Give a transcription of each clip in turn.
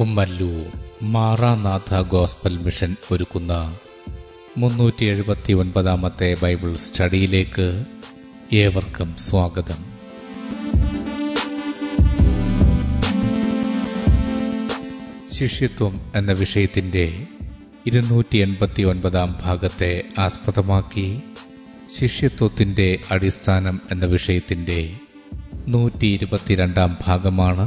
Kummallur Maranatha gospel mission ഒരുക്കുന്ന മുന്നൂറ്റി എഴുപത്തി ഒൻപതാമത്തെ ബൈബിൾ സ്റ്റഡിയിലേക്ക് ഏവർക്കും സ്വാഗതം. ശിഷ്യത്വം എന്ന വിഷയത്തിന്റെ ഇരുന്നൂറ്റി എൺപത്തി ഒൻപതാം ഭാഗത്തെ ആസ്പദമാക്കി ശിഷ്യത്വത്തിന്റെ അടിസ്ഥാനം എന്ന വിഷയത്തിന്റെ നൂറ്റി ഇരുപത്തിരണ്ടാം ഭാഗമാണ്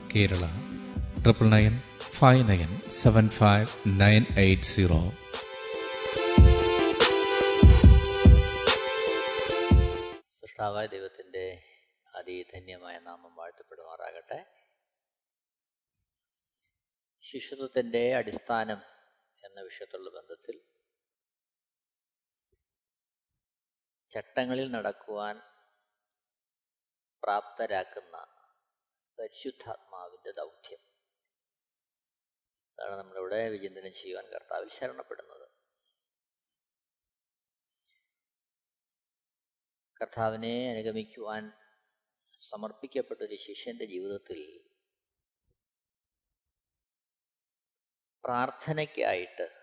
Kerala triple nine five nine seven five nine eight zero സൃഷ്ടാവായ ദൈവത്തിന്റെ അതിധന്യമായ നാമം വാഴ്ത്തപ്പെടുമാറാകട്ടെ. ശിശുത്വത്തിന്റെ അടിസ്ഥാനം എന്ന വിഷയത്തുള്ള ബന്ധത്തിൽ ചട്ടങ്ങളിൽ നടക്കുവാൻ പ്രാപ്തരാക്കുന്ന പരിശുദ്ധാത്മാവിന്റെ ദൗത്യം. അതാണ് നമ്മളിവിടെ വിചിന്തനം ചെയ്യുവാൻ കർത്താവിൽ ശരണപ്പെടുന്നത്. കർത്താവിനെ അനുഗമിക്കുവാൻ സമർപ്പിക്കപ്പെട്ട ഒരു ശിഷ്യന്റെ ജീവിതത്തിൽ പ്രാർത്ഥനയ്ക്കായിട്ട്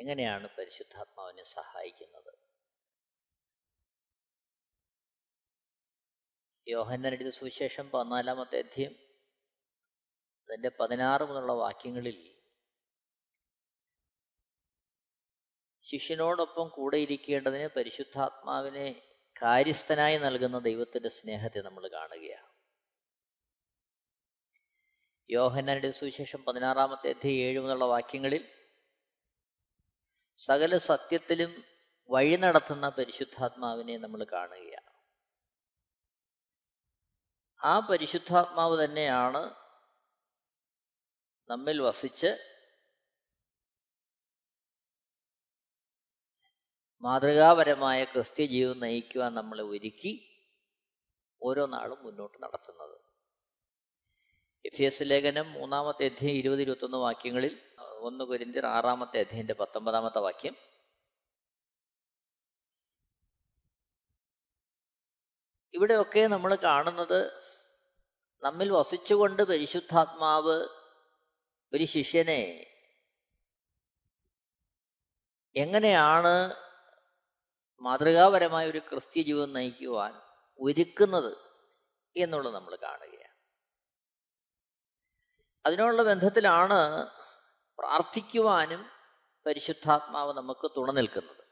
എങ്ങനെയാണ് പരിശുദ്ധാത്മാവിനെ സഹായിക്കുന്നത്? യോഹന്നനെഴുതിയ സുവിശേഷം പതിനാലാമത്തെ അധ്യയം അതിന്റെ പതിനാറ് മുതലുള്ള വാക്യങ്ങളിൽ ശിഷ്യനോടൊപ്പം കൂടെ ഇരിക്കേണ്ടതിന് പരിശുദ്ധാത്മാവിനെ കാര്യസ്ഥനായി നൽകുന്ന ദൈവത്തിന്റെ സ്നേഹത്തെ നമ്മൾ കാണുകയാണ്. യോഹന്നരുടെ സുവിശേഷം പതിനാറാമത്തെ അധ്യയം ഏഴ് മുതലുള്ള വാക്യങ്ങളിൽ സകല സത്യത്തിലും വഴി നടത്തുന്ന പരിശുദ്ധാത്മാവിനെ നമ്മൾ കാണുകയാണ്. ആ പരിശുദ്ധാത്മാവ് തന്നെയാണ് നമ്മിൽ വസിച്ച് മാതൃകാപരമായ ക്രിസ്ത്യ ജീവിതം നയിക്കുവാൻ നമ്മളെ ഒരുക്കി ഓരോ നാളും മുന്നോട്ട് നടത്തുന്നത്. എഫ് എസ് ലേഖനം മൂന്നാമത്തെ അധ്യയം ഇരുപത് ഇരുപത്തൊന്ന് വാക്യങ്ങളിൽ ഒന്ന് കുരിന്തിർ ആറാമത്തെ അധ്യയന്റെ പത്തൊമ്പതാമത്തെ വാക്യം ഇവിടെയൊക്കെ നമ്മൾ കാണുന്നത് നമ്മിൽ വസിച്ചുകൊണ്ട് പരിശുദ്ധാത്മാവ് ഒരു ശിഷ്യനെ എങ്ങനെയാണ് മാതൃകാപരമായ ഒരു ക്രിസ്ത്യ ജീവിതം നയിക്കുവാൻ ഒരുക്കുന്നത് എന്നുള്ളത് നമ്മൾ കാണുകയാണ്. അതിനുള്ള ബന്ധത്തിലാണ് പ്രാർത്ഥിക്കുവാനും പരിശുദ്ധാത്മാവ് നമുക്ക് തുണ നിൽക്കുന്നത്.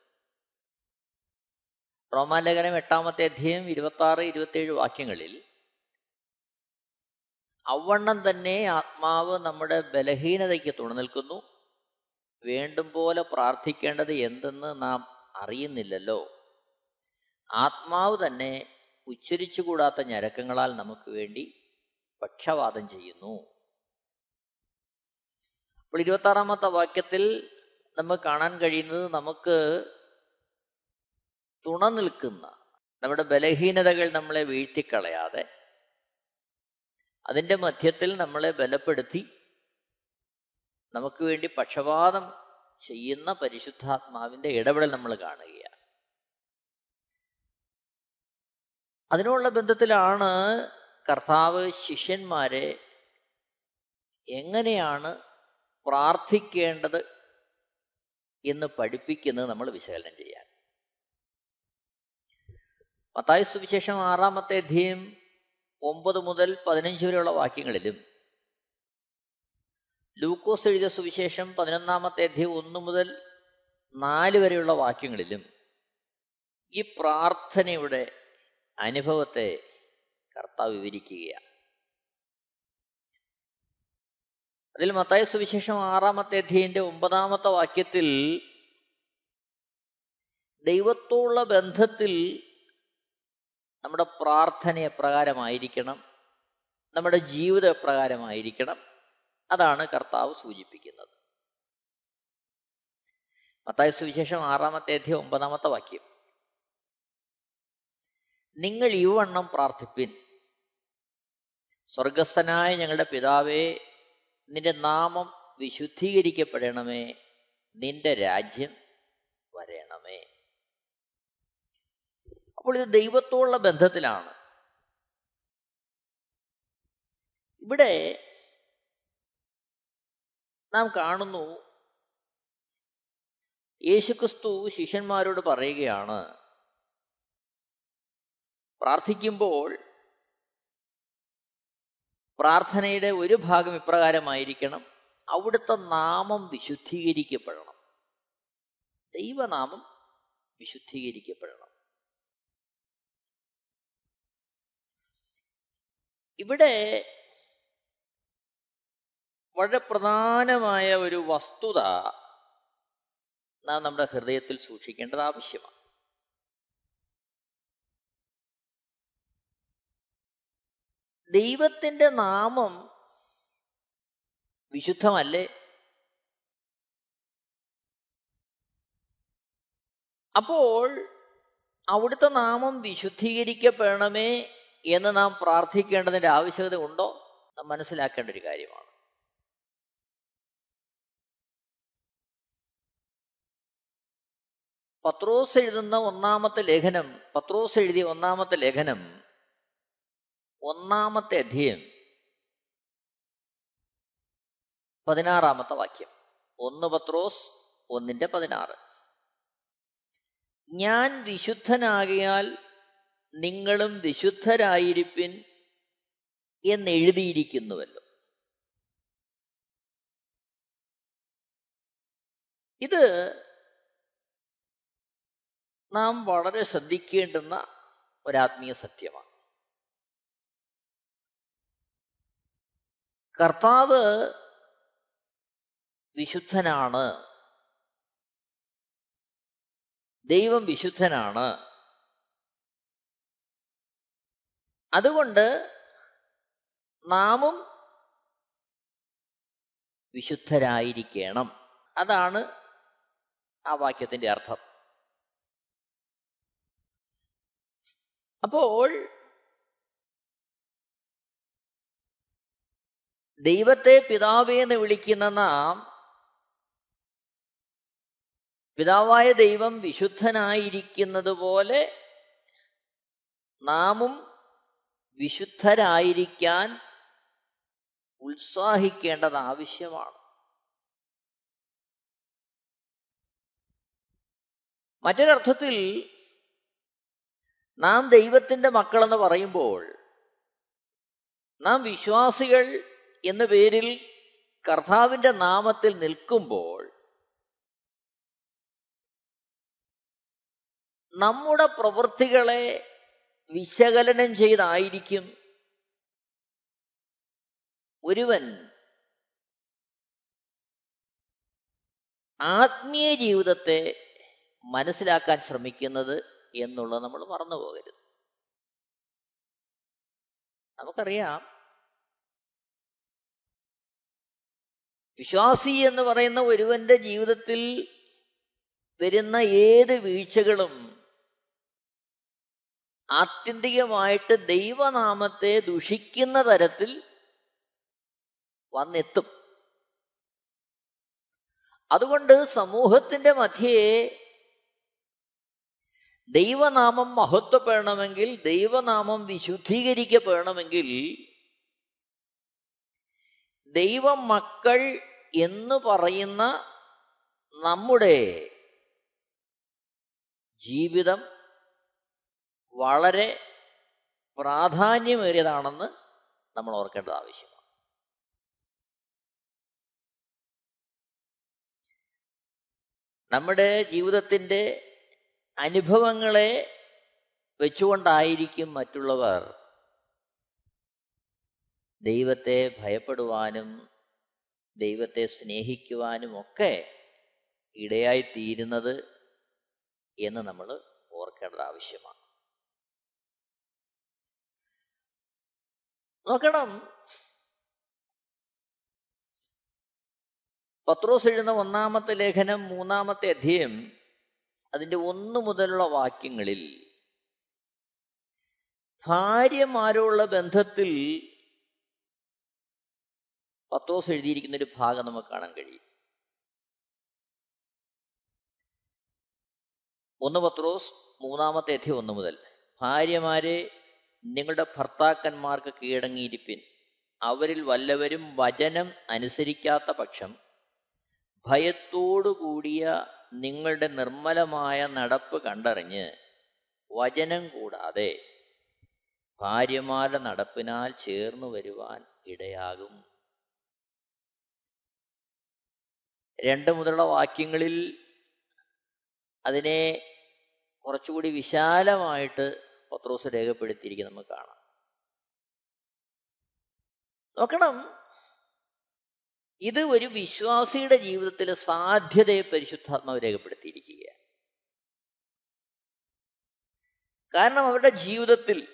റോമാലേഖനം എട്ടാമത്തെ അധ്യയം ഇരുപത്തി ആറ് ഇരുപത്തിയേഴ് വാക്യങ്ങളിൽ അവണ്ണം തന്നെ ആത്മാവ് നമ്മുടെ ബലഹീനതയ്ക്ക് തുണനിൽക്കുന്നു വേണ്ടും പോലെ പ്രാർത്ഥിക്കേണ്ടത് എന്തെന്ന് നാം അറിയുന്നില്ലല്ലോ. ആത്മാവ് തന്നെ ഉച്ചരിച്ചുകൂടാത്ത ഞരക്കങ്ങളാൽ നമുക്ക് വേണ്ടി പക്ഷവാദം ചെയ്യുന്നു. അപ്പോൾ ഇരുപത്താറാമത്തെ വാക്യത്തിൽ നമുക്ക് കാണാൻ കഴിയുന്നത് നമുക്ക് തുണ നിൽക്കുന്ന നമ്മുടെ ബലഹീനതകൾ നമ്മളെ വീഴ്ത്തിക്കളയാതെ അതിന്റെ മധ്യത്തിൽ നമ്മളെ ബലപ്പെടുത്തി നമുക്ക് വേണ്ടി പക്ഷപാതം ചെയ്യുന്ന പരിശുദ്ധാത്മാവിന്റെ ഇടപെടൽ നമ്മൾ കാണുകയാണ്. അതിനുള്ള ബന്ധത്തിലാണ് കർത്താവ് ശിഷ്യന്മാരെ എങ്ങനെയാണ് പ്രാർത്ഥിക്കേണ്ടത് എന്ന് പഠിപ്പിക്കുന്നത് നമ്മൾ വിശകലനം ചെയ്യാൻ മത്തായ സുവിശേഷം ആറാമത്തെ അധ്യയം ഒമ്പത് മുതൽ പതിനഞ്ച് വരെയുള്ള വാക്യങ്ങളിലും ലൂക്കോസ് എഴുതിയ സുവിശേഷം പതിനൊന്നാമത്തെ അധ്യയം ഒന്ന് മുതൽ നാല് വരെയുള്ള വാക്യങ്ങളിലും ഈ പ്രാർത്ഥനയുടെ അനുഭവത്തെ കർത്താവ് വിവരിക്കുകയാണ്. അതിൽ മത്തായ സുവിശേഷം ആറാമത്തെ അധ്യയന്റെ ഒമ്പതാമത്തെ വാക്യത്തിൽ ദൈവത്തോടുള്ള ബന്ധത്തിൽ നമ്മുടെ പ്രാർത്ഥന പ്രകാരമായിരിക്കണം. നമ്മുടെ ജീവിത പ്രകാരമായിരിക്കണം. അതാണ് കർത്താവ് സൂചിപ്പിക്കുന്നത്. മത്തായ സുവിശേഷം ആറാമത്തെ അധികം ഒമ്പതാമത്തെ വാക്യം. നിങ്ങൾ ഇവണ്ണം പ്രാർത്ഥിപ്പിൻ. സ്വർഗസ്ഥനായ ഞങ്ങളുടെ പിതാവേ നിന്റെ നാമം വിശുദ്ധീകരിക്കപ്പെടണമേ. നിന്റെ രാജ്യം വരണമേ അപ്പോൾ ഇത് ദൈവത്തോടുള്ള ബന്ധത്തിലാണ്. ഇവിടെ നാം കാണുന്നു യേശുക്രിസ്തു ശിഷ്യന്മാരോട് പറയുകയാണ് പ്രാർത്ഥിക്കുമ്പോൾ പ്രാർത്ഥനയുടെ ഒരു ഭാഗം ഇപ്രകാരമായിരിക്കണം അവിടുത്തെ നാമം വിശുദ്ധീകരിക്കപ്പെടണം. ദൈവനാമം വിശുദ്ധീകരിക്കപ്പെടണം. ഇവിടെ വളരെ പ്രധാനമായ ഒരു വസ്തുത നാം നമ്മുടെ ഹൃദയത്തിൽ സൂക്ഷിക്കേണ്ടത് ആവശ്യമാണ്. ദൈവത്തിന്റെ നാമം വിശുദ്ധമല്ലേ? അപ്പോൾ അവിടുത്തെ നാമം വിശുദ്ധീകരിക്കപ്പെടണമേ എന്ന് നാം പ്രാർത്ഥിക്കേണ്ടതിന്റെ ആവശ്യകത ഉണ്ടോ? നാം മനസ്സിലാക്കേണ്ട ഒരു കാര്യമാണ്. പത്രോസ് എഴുതുന്ന ഒന്നാമത്തെ ലേഖനം പത്രോസ് എഴുതിയ ഒന്നാമത്തെ ലേഖനം ഒന്നാമത്തെ അധ്യയം പതിനാറാമത്തെ വാക്യം. ഒന്ന് പത്രോസ് ഒന്നിന്റെ പതിനാറ്. ഞാൻ വിശുദ്ധനാകിയാൽ നിങ്ങളും വിശുദ്ധരായിരിപ്പിൻ എന്നെഴുതിയിരിക്കുന്നുവല്ലോ ഇത് നാം വളരെ ശ്രദ്ധിക്കേണ്ടുന്ന ഒരാത്മീയ സത്യമാണ്. കർത്താവ് വിശുദ്ധനാണ്. ദൈവം വിശുദ്ധനാണ്. അതുകൊണ്ട് നാമും വിശുദ്ധരായിരിക്കണം. അതാണ് ആ വാക്യത്തിന്റെ അർത്ഥം. അപ്പോൾ ദൈവത്തെ പിതാവേ എന്ന് വിളിക്കുന്ന നാം പിതാവായ ദൈവം വിശുദ്ധനായിരിക്കുന്നത് പോലെ നാമും വിശുദ്ധരായിരിക്കാൻ ഉത്സാഹിക്കേണ്ടത് ആവശ്യമാണ്. മറ്റൊരർത്ഥത്തിൽ നാം ദൈവത്തിന്റെ മക്കളെന്ന് പറയുമ്പോൾ നാം വിശ്വാസികൾ എന്ന പേരിൽ കർത്താവിന്റെ നാമത്തിൽ നിൽക്കുമ്പോൾ നമ്മുടെ പ്രവൃത്തികളെ വിശകലനം ചെയ്തായിരിക്കും ഒരുവൻ ആത്മീയ ജീവിതത്തെ മനസ്സിലാക്കാൻ ശ്രമിക്കുന്നത് എന്നുള്ളത് നമ്മൾ മറന്നു പോകരുത്. നമുക്കറിയാം വിശ്വാസി എന്ന് പറയുന്ന ഒരുവന്റെ ജീവിതത്തിൽ വരുന്ന ഏത് വീഴ്ചകളും ആത്യന്തികമായിട്ട് ദൈവനാമത്തെ ദുഷിക്കുന്ന തരത്തിൽ വന്നെത്തും. അതുകൊണ്ട് സമൂഹത്തിന്റെ മധ്യേ ദൈവനാമം മഹത്വപ്പെടണമെങ്കിൽ ദൈവനാമം വിശുദ്ധീകരിക്കപ്പെടണമെങ്കിൽ ദൈവമക്കൾ എന്ന് പറയുന്ന നമ്മുടെ ജീവിതം വളരെ പ്രാധാന്യമേറിയതാണെന്ന് നമ്മൾ ഓർക്കേണ്ടത് ആവശ്യമാണ്. നമ്മുടെ ജീവിതത്തിന്റെ അനുഭവങ്ങളെ വെച്ചുകൊണ്ടായിരിക്കും മറ്റുള്ളവർ ദൈവത്തെ ഭയപ്പെടുവാനും ദൈവത്തെ സ്നേഹിക്കുവാനും ഒക്കെ ഇടയായിത്തീരുന്നത് എന്ന് നമ്മൾ ഓർക്കേണ്ടത് ആവശ്യമാണ്. നോക്കണം. പത്രോസ് എഴുതുന്ന ഒന്നാമത്തെ ലേഖനം മൂന്നാമത്തെ അധ്യയം അതിന്റെ ഒന്നു മുതലുള്ള വാക്യങ്ങളിൽ ഭാര്യമാരുള്ള ബന്ധത്തിൽ പത്രോസ് എഴുതിയിരിക്കുന്ന ഒരു ഭാഗം നമുക്ക് കാണാൻ കഴിയും. ഒന്ന് പത്രോസ് മൂന്നാമത്തെ അധ്യയം ഒന്ന് മുതൽ. ഭാര്യമാരെ നിങ്ങളുടെ ഭർത്താക്കന്മാർക്ക് കീഴടങ്ങിയിരിപ്പിൻ. അവരിൽ വല്ലവരും വചനം അനുസരിക്കാത്ത പക്ഷം ഭയത്തോടുകൂടിയ നിങ്ങളുടെ നിർമ്മലമായ നടപ്പ് കണ്ടറിഞ്ഞ് വചനം കൂടാതെ ഭാര്യമാരുടെ നടപ്പിനാൽ ചേർന്നു വരുവാൻ ഇടയാകും. രണ്ട് മുതലുള്ള വാക്യങ്ങളിൽ അതിനെ കുറച്ചുകൂടി വിശാലമായിട്ട് പത്രോസ് രേഖപ്പെടുത്തിയിരിക്കും നമുക്ക് കാണാം. നോക്കണം. ഇത് ഒരു വിശ്വാസിയുടെ ജീവിതത്തിലെ സാധ്യതയെ പരിശുദ്ധാത്മാവ് രേഖപ്പെടുത്തിയിരിക്കുക കാരണം അവരുടെ ജീവിതത്തിൽ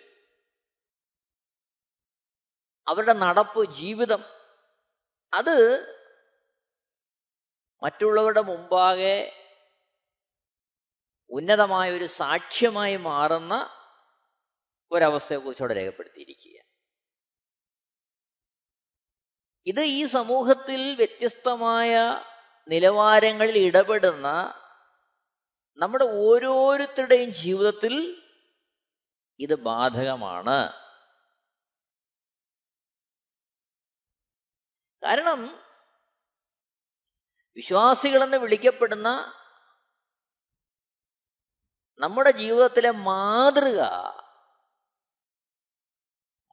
അവരുടെ നടപ്പ് ജീവിതം അത് മറ്റുള്ളവരുടെ മുമ്പാകെ ഉന്നതമായ ഒരു സാക്ഷ്യമായി മാറുന്ന ഒരവസ്ഥയെക്കുറിച്ച് അവിടെ രേഖപ്പെടുത്തിയിരിക്കുക. ഇത് ഈ സമൂഹത്തിൽ വ്യത്യസ്തമായ നിലവാരങ്ങളിൽ ഇടപെടുന്ന നമ്മുടെ ഓരോരുത്തരുടെയും ജീവിതത്തിൽ ഇത് ബാധകമാണ്. കാരണം വിശ്വാസികളെന്ന് വിളിക്കപ്പെടുന്ന നമ്മുടെ ജീവിതത്തിലെ മാതൃക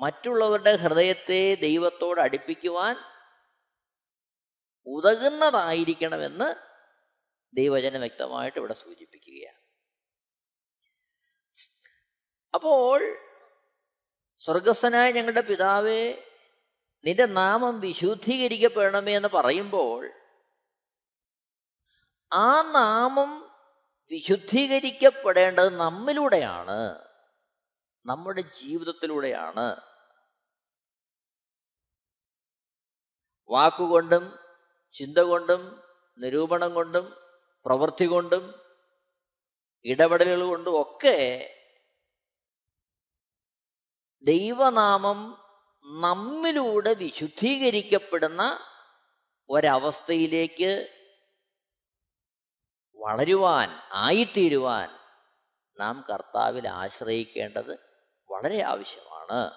മറ്റുള്ളവരുടെ ഹൃദയത്തെ ദൈവത്തോട് അടുപ്പിക്കുവാൻ ഉതകുന്നതായിരിക്കണമെന്ന് ദൈവജനം വ്യക്തമായിട്ട് ഇവിടെ സൂചിപ്പിക്കുകയാണ്. അപ്പോൾ സ്വർഗസ്ഥനായ ഞങ്ങളുടെ പിതാവേ നിന്റെ നാമം വിശുദ്ധീകരിക്കപ്പെടണമേ എന്ന് പറയുമ്പോൾ ആ നാമം വിശുദ്ധീകരിക്കപ്പെടേണ്ടത് നമ്മിലൂടെയാണ്. നമ്മുടെ ജീവിതത്തിലൂടെയാണ്. വാക്കുകൊണ്ടും ചിന്ത കൊണ്ടും നിരൂപണം കൊണ്ടും പ്രവൃത്തി കൊണ്ടും ഇടപെടലുകൾ കൊണ്ടും ഒക്കെ ദൈവനാമം നമ്മിലൂടെ വിശുദ്ധീകരിക്കപ്പെടുന്ന ഒരവസ്ഥയിലേക്ക് വളരുവാൻ ആയിത്തീരുവാൻ നാം കർത്താവിൽ ആശ്രയിക്കേണ്ടത് വളരെ ആവശ്യമാണ്.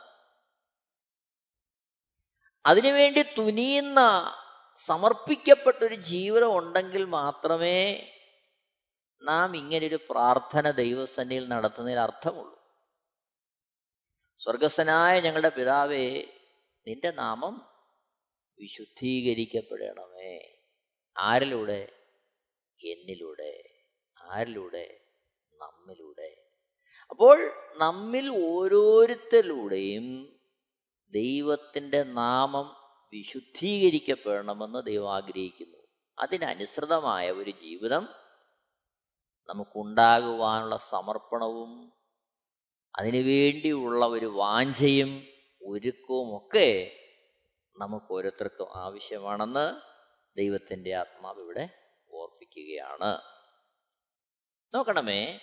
അതിനുവേണ്ടി തുനിയുന്ന സമർപ്പിക്കപ്പെട്ടൊരു ജീവിതം ഉണ്ടെങ്കിൽ മാത്രമേ നാം ഇങ്ങനൊരു പ്രാർത്ഥന ദൈവസന്നിയിൽ നടത്തുന്നതിൽ അർത്ഥമുള്ളൂ. സ്വർഗസ്ഥനായ ഞങ്ങളുടെ പിതാവേ നിന്റെ നാമം വിശുദ്ധീകരിക്കപ്പെടണമേ. ആരിലൂടെ? എന്നിലൂടെ? ആരിലൂടെ? നമ്മിലൂടെ? അപ്പോൾ നമ്മിൽ ഓരോരുത്തരിലൂടെയും ദൈവത്തിന്റെ നാമം വിശുദ്ധീകരിക്കപ്പെടണമെന്ന് ദൈവം ആഗ്രഹിക്കുന്നു. അതിനനുസൃതമായ ഒരു ജീവിതം നമുക്കുണ്ടാകുവാനുള്ള സമർപ്പണവും അതിനുവേണ്ടിയുള്ള ഒരു വാഞ്ചയും ഒരുക്കവുമൊക്കെ നമുക്ക് ഓരോരുത്തർക്കും ആവശ്യമാണെന്ന് ദൈവത്തിന്റെ ആത്മാവ് ഇവിടെ ഓർപ്പിക്കുകയാണ്. നോക്കണമേ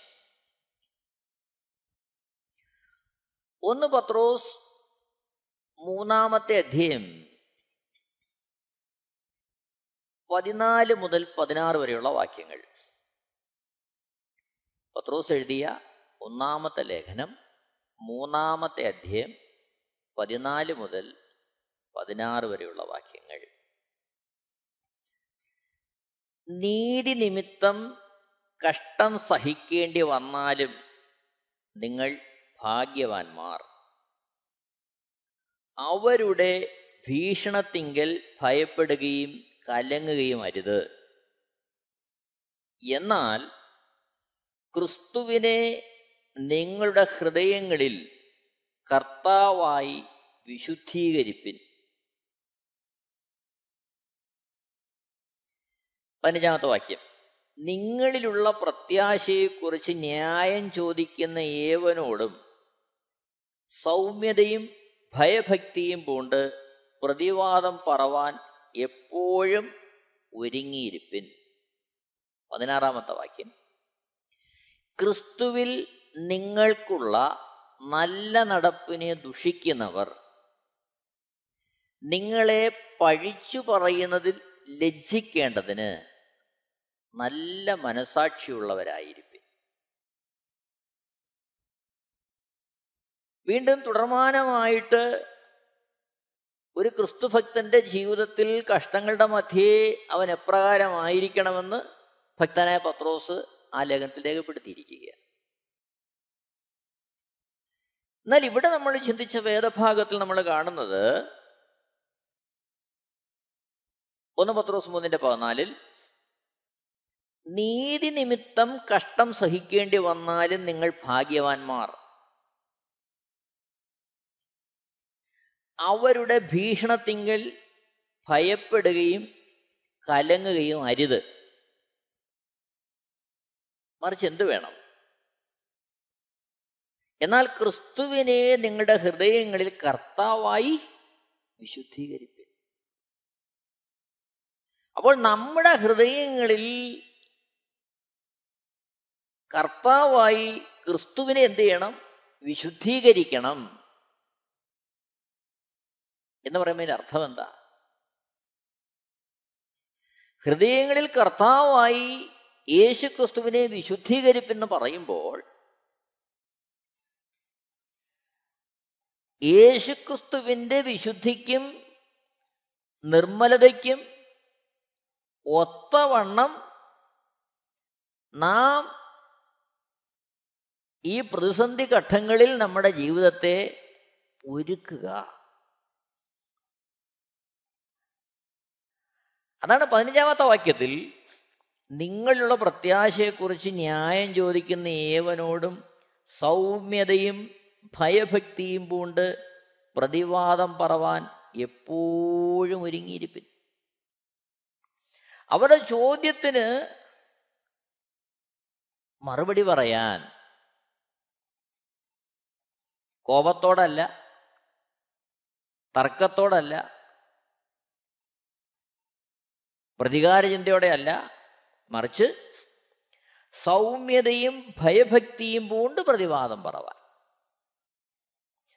ഒന്ന് പത്രോസ് മൂന്നാമത്തെ അധ്യയം പതിനാല് മുതൽ പതിനാറ് വരെയുള്ള വാക്യങ്ങൾ. പത്രോസ് എഴുതിയ ഒന്നാമത്തെ ലേഖനം മൂന്നാമത്തെ അധ്യയം പതിനാല് മുതൽ പതിനാറ് വരെയുള്ള വാക്യങ്ങൾ. നീതി നിമിത്തം കഷ്ടം സഹിക്കേണ്ടി വന്നാലും നിങ്ങൾ ഭാഗ്യവാന്മാർ. അവരുടെ ഭീഷണത്തിങ്കൽ ഭയപ്പെടുകയും കലങ്ങുകയും അരുത്. എന്നാൽ ക്രിസ്തുവിനെ നിങ്ങളുടെ ഹൃദയങ്ങളിൽ കർത്താവായി വിശുദ്ധീകരിപ്പിൻ. പതിനഞ്ചാമത്തെ വാക്യം. നിങ്ങളിലുള്ള പ്രത്യാശയെക്കുറിച്ച് ന്യായം ചോദിക്കുന്ന ഏവനോടും സൗമ്യതയും ഭയഭക്തിയും പൂണ്ട് പ്രതിവാദം പറവാൻ എപ്പോഴും ഒരുങ്ങിയിരിപ്പിൻ. പതിനാറാമത്തെ വാക്യം. ക്രിസ്തുവിൽ നിങ്ങൾക്കുള്ള നല്ല നടപ്പിനെ ദുഷിക്കുന്നവർ നിങ്ങളെ പഴിച്ചു പറയുന്നതിൽ ലജ്ജിക്കേണ്ടതിന് നല്ല മനസാക്ഷിയുള്ളവരായിരിക്കും. വീണ്ടും തുടർമാനമായിട്ട് ഒരു ക്രിസ്തുഭക്തന്റെ ജീവിതത്തിൽ കഷ്ടങ്ങളുടെ മധ്യേ അവൻ എപ്രകാരമായിരിക്കണമെന്ന് ഭക്തനായ പത്രോസ് ആ ലേഖനത്തിൽ രേഖപ്പെടുത്തിയിരിക്കുകയാണ്. എന്നാൽ ഇവിടെ നമ്മൾ ചിന്തിച്ച വേദഭാഗത്തിൽ നമ്മൾ കാണുന്നത് ഒന്ന് പത്രോസ് മൂന്നിന്റെ പതിനാലിൽ നീതി നിമിത്തം കഷ്ടം സഹിക്കേണ്ടി വന്നാലും നിങ്ങൾ ഭാഗ്യവാന്മാർ. അവരുടെ ഭീഷണത്തിങ്കൽ ഭയപ്പെടുകയും കലങ്ങുകയും അരുത്. മറിച്ച് എന്തു വേണം? എന്നാൽ ക്രിസ്തുവിനെ നിങ്ങളുടെ ഹൃദയങ്ങളിൽ കർത്താവായി വിശുദ്ധീകരിപ്പിൻ. അപ്പോൾ നമ്മുടെ ഹൃദയങ്ങളിൽ കർത്താവായി ക്രിസ്തുവിനെ എന്ത് ചെയ്യണം? വിശുദ്ധീകരിക്കണം. എന്ന് പറയുമ്പോൾ അർത്ഥം എന്താ? ഹൃദയങ്ങളിൽ കർത്താവായി യേശു ക്രിസ്തുവിനെ വിശുദ്ധീകരിപ്പെന്ന് പറയുമ്പോൾ യേശുക്രിസ്തുവിന്റെ വിശുദ്ധിക്കും നിർമ്മലതയ്ക്കും ഒത്തവണ്ണം നാം ഈ പ്രതിസന്ധി ഘട്ടങ്ങളിൽ നമ്മുടെ ജീവിതത്തെ ഒരുക്കുക. അതാണ് പതിനഞ്ചാമത്തെ വാക്യത്തിൽ നിങ്ങളുള്ള പ്രത്യാശയെക്കുറിച്ച് ന്യായം ചോദിക്കുന്ന ഏവനോടും സൗമ്യതയും ഭയഭക്തിയും പൂണ്ട് പ്രതിവാദം പറവാൻ എപ്പോഴും ഒരുങ്ങിയിരിപ്പിൻ. അവരുടെ ചോദ്യത്തിന് മറുപടി പറയാൻ കോപത്തോടല്ല തർക്കത്തോടല്ല പ്രതികാര ചിന്തയോടെയല്ല മറിച്ച് സൗമ്യതയും ഭയഭക്തിയും പൂണ്ട് പ്രതിവാദം പറവാൻ.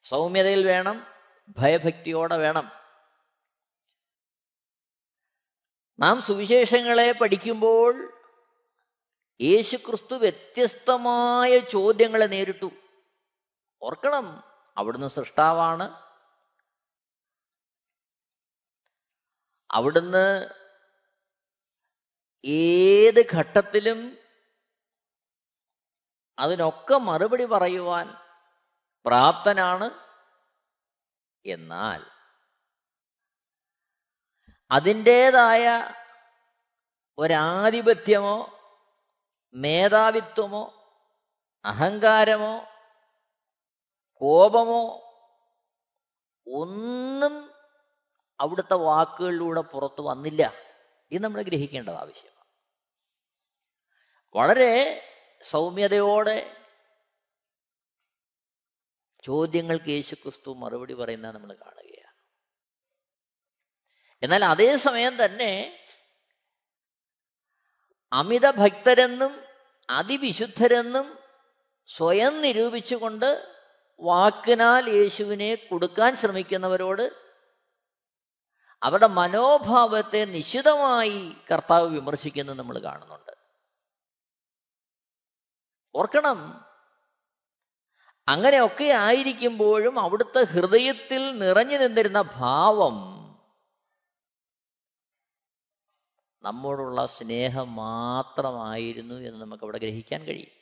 സൗമ്യതയിൽ വേണം ഭയഭക്തിയോടെ വേണം. നാം സുവിശേഷങ്ങളെ പഠിക്കുമ്പോൾ യേശുക്രിസ്തു വ്യത്യസ്തമായ ചോദ്യങ്ങളെ നേരിട്ടു. ഓർക്കണം അവിടുന്ന് സൃഷ്ടാവാണ്. അവിടുന്ന് ഏത് ഘട്ടത്തിലും അതിനൊക്കെ മറുപടി പറയുവാൻ പ്രാപ്തനാണ് എന്നാൽ അതിന്റേതായ ഒരാധിപത്യമോ മേധാവിത്വമോ അഹങ്കാരമോ കോപമോ ഒന്നും അവിടുത്തെ വാക്കുകളിലൂടെ പുറത്തു വന്നില്ല. ഇത് നമ്മൾ ഗ്രഹിക്കേണ്ടത് ആവശ്യമാണ്. വളരെ സൗമ്യതയോടെ ചോദ്യങ്ങൾക്ക് യേശുക്രിസ്തു മറുപടി പറയുന്ന നമ്മൾ കാണുകയാണ്. എന്നാൽ അതേസമയം തന്നെ അമിത ഭക്തരെന്നും അതിവിശുദ്ധരെന്നും സ്വയം നിരൂപിച്ചുകൊണ്ട് വാക്കിനാൽ യേശുവിനെ കൊടുക്കാൻ ശ്രമിക്കുന്നവരോട് അവരുടെ മനോഭാവത്തെ നിശിതമായി കർത്താവ് വിമർശിക്കുന്നത് നമ്മൾ കാണുന്നുണ്ട്. ഓർക്കണം. അങ്ങനെയൊക്കെ ആയിരിക്കുമ്പോഴും അവിടുത്തെ ഹൃദയത്തിൽ നിറഞ്ഞു നിന്നിരുന്ന ഭാവം നമ്മോടുള്ള സ്നേഹം മാത്രമായിരുന്നു എന്ന് നമുക്ക് അവിടെ ഗ്രഹിക്കാൻ കഴിയും.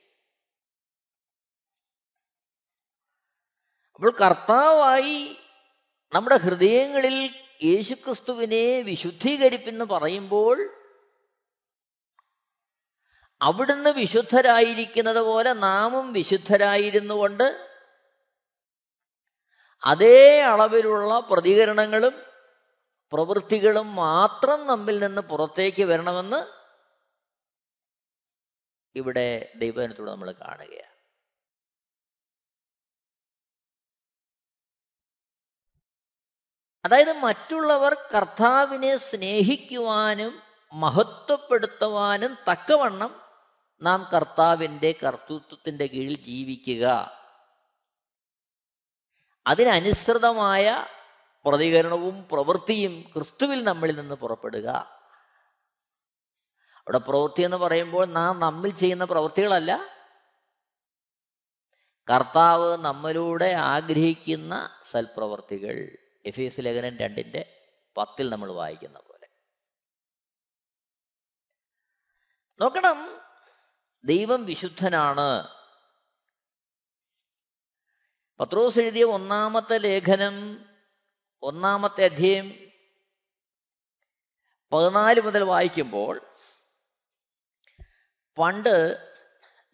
അപ്പോൾ കർത്താവായി നമ്മുടെ ഹൃദയങ്ങളിൽ യേശുക്രിസ്തുവിനെ വിശുദ്ധീകരിപ്പെന്ന് പറയുമ്പോൾ അവിടുന്ന് വിശുദ്ധരായിരിക്കുന്നത് പോലെ നാമും വിശുദ്ധരായിരുന്നു കൊണ്ട് അതേ അളവിലുള്ള പ്രതികരണങ്ങളും പ്രവൃത്തികളും മാത്രം നമ്മിൽ നിന്ന് പുറത്തേക്ക് വരണമെന്ന് ഇവിടെ ദൈവജനത്തോട് നമ്മൾ കാണുകയാണ്. അതായത് മറ്റുള്ളവർ കർത്താവിനെ സ്നേഹിക്കുവാനും മഹത്വപ്പെടുത്തുവാനും തക്കവണ്ണം നാം കർത്താവിന്റെ കർത്തൃത്വത്തിന്റെ കീഴിൽ ജീവിക്കുക. അതിനനുസൃതമായ പ്രതികരണവും പ്രവൃത്തിയും ക്രിസ്തുവിൽ നമ്മളിൽ നിന്ന് പുറപ്പെടുക. അവിടെ പ്രവൃത്തി എന്ന് പറയുമ്പോൾ നാം നമ്മിൽ ചെയ്യുന്ന പ്രവൃത്തികളല്ല. കർത്താവ് നമ്മളിലൂടെ ആഗ്രഹിക്കുന്ന സൽപ്രവർത്തികൾ എഫ് എസ് ലേഖനം രണ്ടിന്റെ പത്തിൽ നമ്മൾ വായിക്കുന്ന പോലെ. നോക്കണം ദൈവം വിശുദ്ധനാണ്. പത്രോസ് എഴുതിയ ഒന്നാമത്തെ ലേഖനം ഒന്നാമത്തെ അധ്യയം പതിനാല് മുതൽ വായിക്കുമ്പോൾ പണ്ട്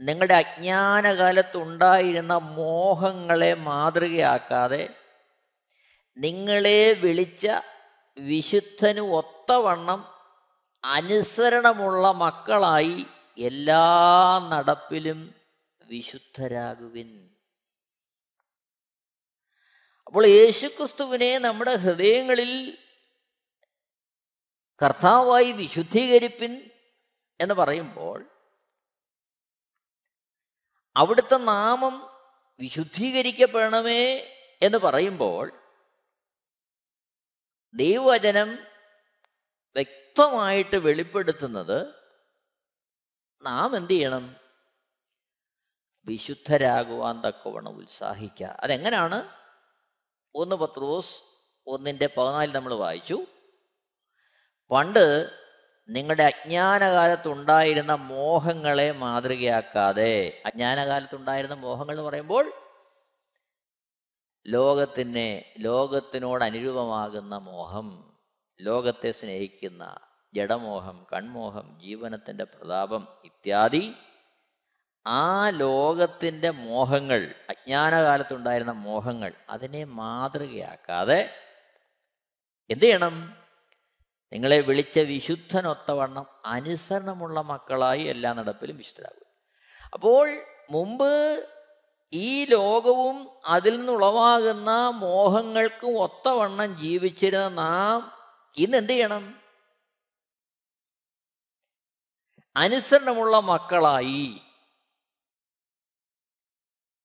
നിങ്ങളുടെ അജ്ഞാനകാലത്തുണ്ടായിരുന്ന മോഹങ്ങളെ മാതൃകയാക്കാതെ നിങ്ങളെ വിളിച്ച വിശുദ്ധനു ഒത്തവണ്ണം അനുസരണമുള്ള മക്കളായി എല്ലാ നടപ്പിലും വിശുദ്ധരാകുവിൻ. അപ്പോൾ യേശുക്രിസ്തുവിനെ നമ്മുടെ ഹൃദയങ്ങളിൽ കർത്താവായി വിശുദ്ധീകരിപ്പിൻ എന്ന് പറയുമ്പോൾ അവിടുത്തെ നാമം വിശുദ്ധീകരിക്കപ്പെടണമേ എന്ന് പറയുമ്പോൾ ദൈവവചനം വ്യക്തമായിട്ട് വെളിപ്പെടുത്തുന്നത് നാം എന്ത് ചെയ്യണം? വിശുദ്ധരാകുവാൻ തക്കവണ്ണം ഉത്സാഹിക്കുക. അതെങ്ങനെയാണ് ഒന്ന് പത്രോസ് ഒന്നിന്റെ പതിനാലിൽ നമ്മൾ വായിച്ചു. പണ്ട് നിങ്ങളുടെ അജ്ഞാനകാലത്തുണ്ടായിരുന്ന മോഹങ്ങളെ മാതൃകയാക്കാതെ അജ്ഞാനകാലത്തുണ്ടായിരുന്ന മോഹങ്ങൾ എന്ന് പറയുമ്പോൾ ലോകത്തിനെ ലോകത്തിനോട് അനുരൂപമാകുന്ന മോഹം ലോകത്തെ സ്നേഹിക്കുന്ന ജഡമോഹം കൺമോഹം ജീവനത്തിന്റെ പ്രതാപം ഇത്യാദി ആ ലോകത്തിന്റെ മോഹങ്ങൾ അജ്ഞാനകാലത്തുണ്ടായിരുന്ന മോഹങ്ങൾ അതിനെ മാതൃകയാക്കാതെ എന്ത് ചെയ്യണം? നിങ്ങളെ വിളിച്ച വിശുദ്ധനൊത്തവണ്ണം അനുസരണമുള്ള മക്കളായി എല്ലാ നടപ്പിലും വിശുദ്ധരാകും അപ്പോൾ മുമ്പ് ഈ ലോകവും അതിൽ നിന്നുളവാകുന്ന മോഹങ്ങൾക്കും ഒത്തവണ്ണം ജീവിച്ചിരുന്ന നാം ഇന്ന് എന്ത് ചെയ്യണം? അനുസരണമുള്ള മക്കളായി.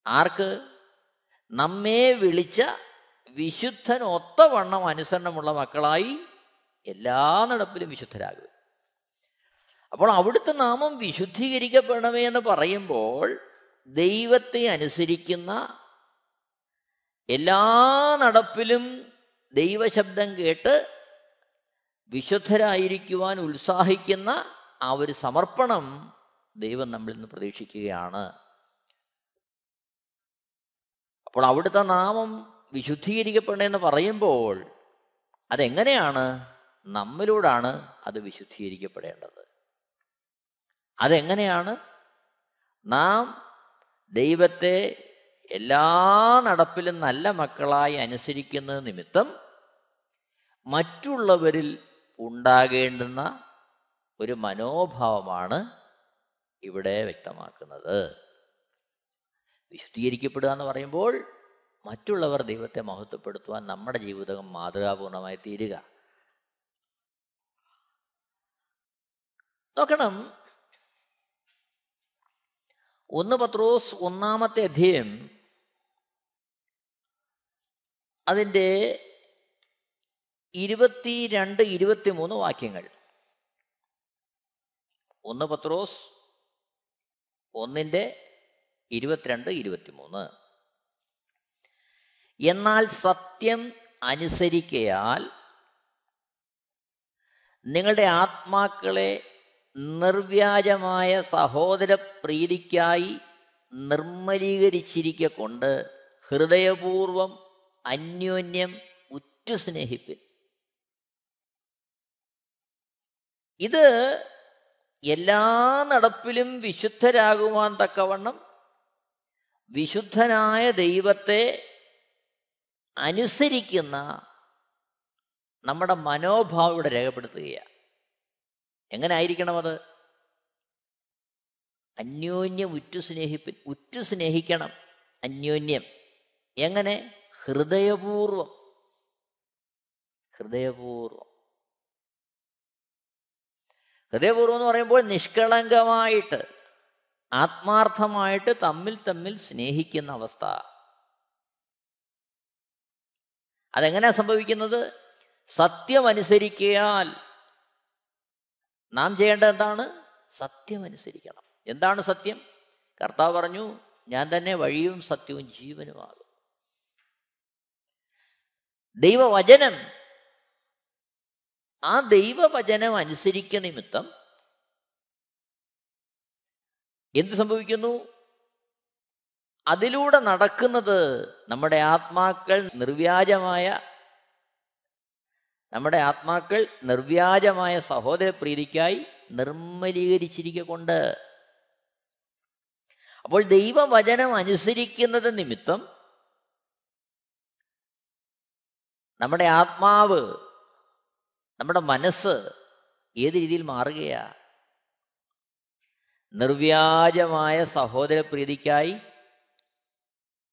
ആർക്ക്? നമ്മെ വിളിച്ച വിശുദ്ധൻ ഒത്തവണ്ണം അനുസരണമുള്ള മക്കളായി എല്ലാ നടപ്പിലും വിശുദ്ധരാകുക. അപ്പോൾ അവിടുത്തെ നാമം വിശുദ്ധീകരിക്കപ്പെടണമേ എന്ന് പറയുമ്പോൾ ദൈവത്തെ അനുസരിക്കുന്ന എല്ലാ നടപ്പിലും ദൈവശബ്ദം കേട്ട് വിശുദ്ധരായിരിക്കുവാൻ ഉത്സാഹിക്കുന്ന ആ ഒരു സമർപ്പണം ദൈവം നമ്മളിൽ നിന്ന് പ്രതീക്ഷിക്കുകയാണ്. അപ്പോൾ അവിടുത്തെ നാമം വിശുദ്ധീകരിക്കപ്പെടണമെന്ന് പറയുമ്പോൾ അതെങ്ങനെയാണ്? നമ്മിലൂടാണ് അത് വിശുദ്ധീകരിക്കപ്പെടേണ്ടത്. അതെങ്ങനെയാണ്? നാം ദൈവത്തെ എല്ലാ നടപ്പിലും നല്ല മക്കളായി അനുസരിക്കുന്ന നിമിത്തം മറ്റുള്ളവരിൽ ഉണ്ടാകേണ്ടുന്ന ഒരു മനോഭാവമാണ് ഇവിടെ വ്യക്തമാക്കുന്നത്. വിശുദ്ധീകരിക്കപ്പെടുക എന്ന് പറയുമ്പോൾ മറ്റുള്ളവർ ദൈവത്തെ മഹത്വപ്പെടുത്തുവാൻ നമ്മുടെ ജീവിതം മാതൃകാപൂർണമായി തീരുക. നോക്കണം. ഒന്ന് പത്രോസ് ഒന്നാമത്തെ അധ്യയം അതിന്റെ ഇരുപത്തി രണ്ട് ഇരുപത്തി മൂന്ന് വാക്യങ്ങൾ. ഒന്ന് പത്രോസ് ഒന്നിന്റെ ഇരുപത്തിരണ്ട് ഇരുപത്തിമൂന്ന്. എന്നാൽ സത്യം അനുസരിക്കയാൽ നിങ്ങളുടെ ആത്മാക്കളെ നിർവ്യാജമായ സഹോദര പ്രീതിക്കായി നിർമ്മലീകരിച്ചിരിക്കൊണ്ട് ഹൃദയപൂർവം അന്യോന്യം ഉറ്റു സ്നേഹിപ്പിൻ ഇത് എല്ലാ നടപ്പിലും വിശുദ്ധരാകുവാൻ തക്കവണ്ണം വിശുദ്ധനായ ദൈവത്തെ അനുസരിക്കുന്ന നമ്മുടെ മനോഭാവം ഇവിടെ രേഖപ്പെടുത്തുകയാണ്. എങ്ങനെ ആയിരിക്കണം അത് അന്യോന്യം ഉറ്റു സ്നേഹിപ്പിൻ ഉറ്റു സ്നേഹിക്കണം. അന്യോന്യം. എങ്ങനെ? ഹൃദയപൂർവം. ഹൃദയപൂർവം. ഹൃദയപൂർവം എന്ന് പറയുമ്പോൾ നിഷ്കളങ്കമായിട്ട് ആത്മാർത്ഥമായിട്ട് തമ്മിൽ തമ്മിൽ സ്നേഹിക്കുന്ന അവസ്ഥ. അതെങ്ങനെയാ സംഭവിക്കുന്നത്? സത്യം അനുസരിക്കയാൽ നാം ചെയ്യേണ്ടത് എന്താണ്? സത്യം അനുസരിക്കണം എന്താണ് സത്യം? കർത്താവ് പറഞ്ഞു ഞാൻ തന്നെ വഴിയും സത്യവും ജീവനുമാകും. ദൈവവചനം ആ ദൈവവചനം അനുസരിക്ക നിമിത്തം എന്ത് സംഭവിക്കുന്നു? അതിലൂടെ നടക്കുന്നത് നമ്മുടെ ആത്മാക്കൾ നിർവ്യാജമായ നമ്മുടെ ആത്മാക്കൾ നിർവ്യാജമായ സഹോദര പ്രീതിക്കായി നിർമ്മലീകരിച്ചിരിക്കൊണ്ട്. അപ്പോൾ ദൈവവചനം അനുസരിക്കുന്നത് നിമിത്തം നമ്മുടെ ആത്മാവ് നമ്മുടെ മനസ്സ് ഏത് രീതിയിൽ മാറുകയാ? നിർവ്യാജമായ സഹോദര പ്രീതിക്കായി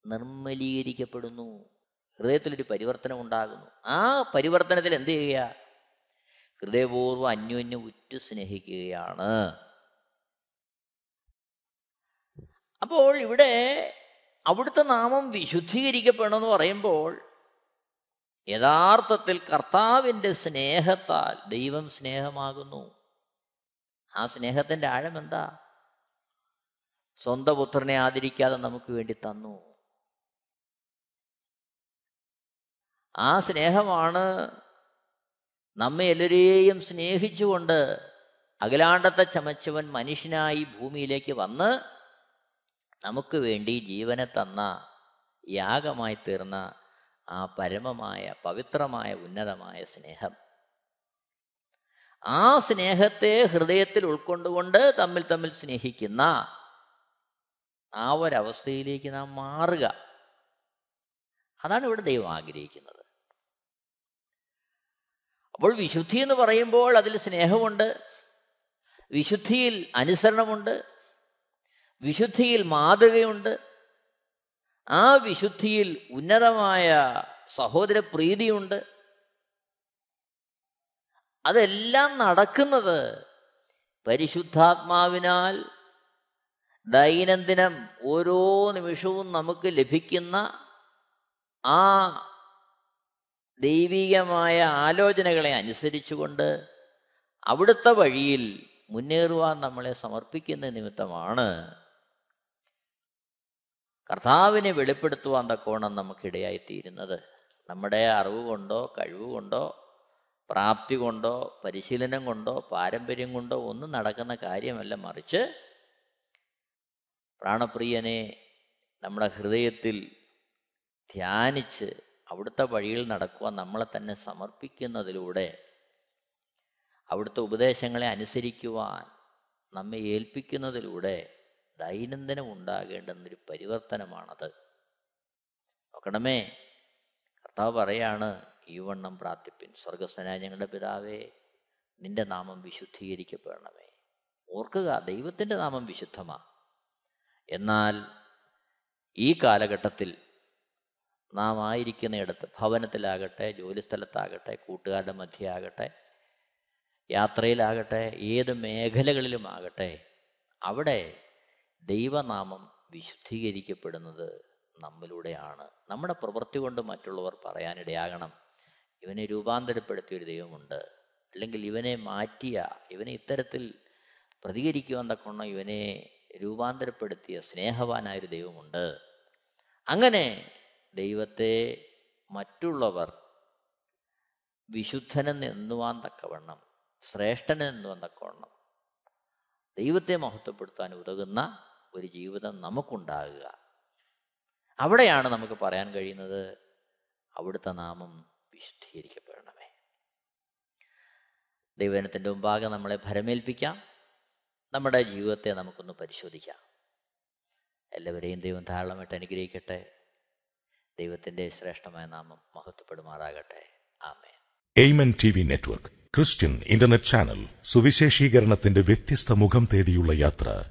നിർമ്മലീകരിക്കപ്പെടുന്നു. ഹൃദയത്തിലൊരു പരിവർത്തനം ഉണ്ടാകുന്നു. ആ പരിവർത്തനത്തിൽ എന്ത് ചെയ്യുക ഹൃദയപൂർവം അന്യോന്യം ഉറ്റു സ്നേഹിക്കുകയാണ്. അപ്പോൾ ഇവിടെ അവിടുത്തെ നാമം വിശുദ്ധീകരിക്കപ്പെടണമെന്ന് പറയുമ്പോൾ യഥാർത്ഥത്തിൽ കർത്താവിന്റെ സ്നേഹത്താൽ ദൈവം സ്നേഹമാകുന്നു. ആ സ്നേഹത്തിന്റെ ആഴം എന്താ സ്വന്തം പുത്രനെ ആദരിക്കാതെ നമുക്ക് വേണ്ടി തന്നു. ആ സ്നേഹമാണ് നമ്മെ എല്ലാവരെയും സ്നേഹിച്ചുകൊണ്ട് അഖിലാണ്ടത്തെ ചമച്ചവൻ മനുഷ്യനായി ഭൂമിയിലേക്ക് വന്ന് നമുക്ക് വേണ്ടി ജീവനെ തന്ന യാഗമായി തീർന്ന ആ പരമമായ പവിത്രമായ ഉന്നതമായ സ്നേഹം. ആ സ്നേഹത്തെ ഹൃദയത്തിൽ ഉൾക്കൊണ്ടുകൊണ്ട് തമ്മിൽ തമ്മിൽ സ്നേഹിക്കുന്ന ആ ഒരവസ്ഥയിലേക്ക് നാം മാറുക. അതാണ് ഇവിടെ ദൈവം ആഗ്രഹിക്കുന്നത്. അപ്പോൾ വിശുദ്ധി എന്ന് പറയുമ്പോൾ അതിൽ സ്നേഹമുണ്ട് വിശുദ്ധിയിൽ അനുസരണമുണ്ട് വിശുദ്ധിയിൽ മാതൃകയുണ്ട് ആ വിശുദ്ധിയിൽ ഉന്നതമായ സഹോദര പ്രീതിയുണ്ട്. അതെല്ലാം നടക്കുന്നത് പരിശുദ്ധാത്മാവിനാൽ ദൈനംദിനം ഓരോ നിമിഷവും നമുക്ക് ലഭിക്കുന്ന ആ ദൈവികമായ ആലോചനകളെ അനുസരിച്ചുകൊണ്ട് അവിടുത്തെ വഴിയിൽ മുന്നേറുവാൻ നമ്മളെ സമർപ്പിക്കുന്ന നിമിത്തമാണ് കർത്താവിനെ വെളിപ്പെടുത്തുവാൻ തക്കോണം നമുക്കിടയായിത്തീരുന്നത് നമ്മുടെ അറിവ് കൊണ്ടോ കഴിവ് കൊണ്ടോ പ്രാപ്തി കൊണ്ടോ പരിശീലനം കൊണ്ടോ പാരമ്പര്യം കൊണ്ടോ ഒന്നും നടക്കുന്ന കാര്യമല്ല. മറിച്ച് പ്രാണപ്രിയനെ നമ്മുടെ ഹൃദയത്തിൽ ധ്യാനിച്ച് അവിടുത്തെ വഴിയിൽ നടക്കുവാൻ നമ്മളെ തന്നെ സമർപ്പിക്കുന്നതിലൂടെ അവിടുത്തെ ഉപദേശങ്ങളെ അനുസരിക്കുവാൻ നമ്മെ ഏൽപ്പിക്കുന്നതിലൂടെ ദൈനംദിനം ഉണ്ടാകേണ്ടുന്നൊരു പരിവർത്തനമാണത്. നോക്കണമേ കർത്താവ് പറയാണ് ഈ വണ്ണം പ്രാർത്ഥിപ്പിൻ. സ്വർഗസ്വനായ ഞങ്ങളുടെ പിതാവേ നിന്റെ നാമം വിശുദ്ധീകരിക്കപ്പെടണമേ. ഓർക്കുക ദൈവത്തിന്റെ നാമം വിശുദ്ധമാ. എന്നാൽ ഈ കാലഘട്ടത്തിൽ നാം ആയിരിക്കുന്നിടത്ത് ഭവനത്തിലാകട്ടെ ജോലിസ്ഥലത്താകട്ടെ കൂട്ടുകാരുടെ മധ്യയാകട്ടെ യാത്രയിലാകട്ടെ ഏത് മേഖലകളിലുമാകട്ടെ അവിടെ ദൈവനാമം വിശുദ്ധീകരിക്കപ്പെടുന്നത് നമ്മിലൂടെയാണ്. നമ്മുടെ പ്രവൃത്തി കൊണ്ട് മറ്റുള്ളവർ പറയാനിടയാകണം. ഇവനെ രൂപാന്തരപ്പെടുത്തിയ ഒരു ദൈവമുണ്ട്. അല്ലെങ്കിൽ ഇവനെ മാറ്റിയ ഇവനെ ഇത്തരത്തിൽ പ്രതികരിക്കുവാൻ തക്കണം ഇവനെ രൂപാന്തരപ്പെടുത്തിയ സ്നേഹവാനായൊരു ദൈവമുണ്ട്. അങ്ങനെ ദൈവത്തെ മറ്റുള്ളവർ വിശുദ്ധനെന്ന് എന്നുവാൻ തക്കവണ്ണം ശ്രേഷ്ഠനെന്നുവാൻ തക്കവണ്ണം ദൈവത്തെ മഹത്വപ്പെടുത്താൻ ഉതകുന്ന ഒരു ജീവിതം നമുക്കുണ്ടാകുക. അവിടെയാണ് നമുക്ക് പറയാൻ കഴിയുന്നത് അവിടുത്തെ നാമം വിശുദ്ധീകരിക്കപ്പെടണമേ. ദൈവനത്തിന്റെ മുമ്പാകെ നമ്മളെ ഭരമേൽപ്പിക്കാം. നമ്മുടെ ജീവിതത്തെ നമുക്കൊന്ന് പരിശോധിക്കാം. എല്ലാവരെയും ദൈവം ധാരാളമായിട്ട് അനുഗ്രഹിക്കട്ടെ. ദൈവത്തിന്റെ ശ്രേഷ്ഠമായ നാമം മഹത്വപ്പെടുമാറാകട്ടെ. ആമേ Amen T V network Christian internet channel സുവിശേഷീകരണത്തിന്റെ വ്യത്യസ്ത മുഖം തേടിയുള്ള യാത്ര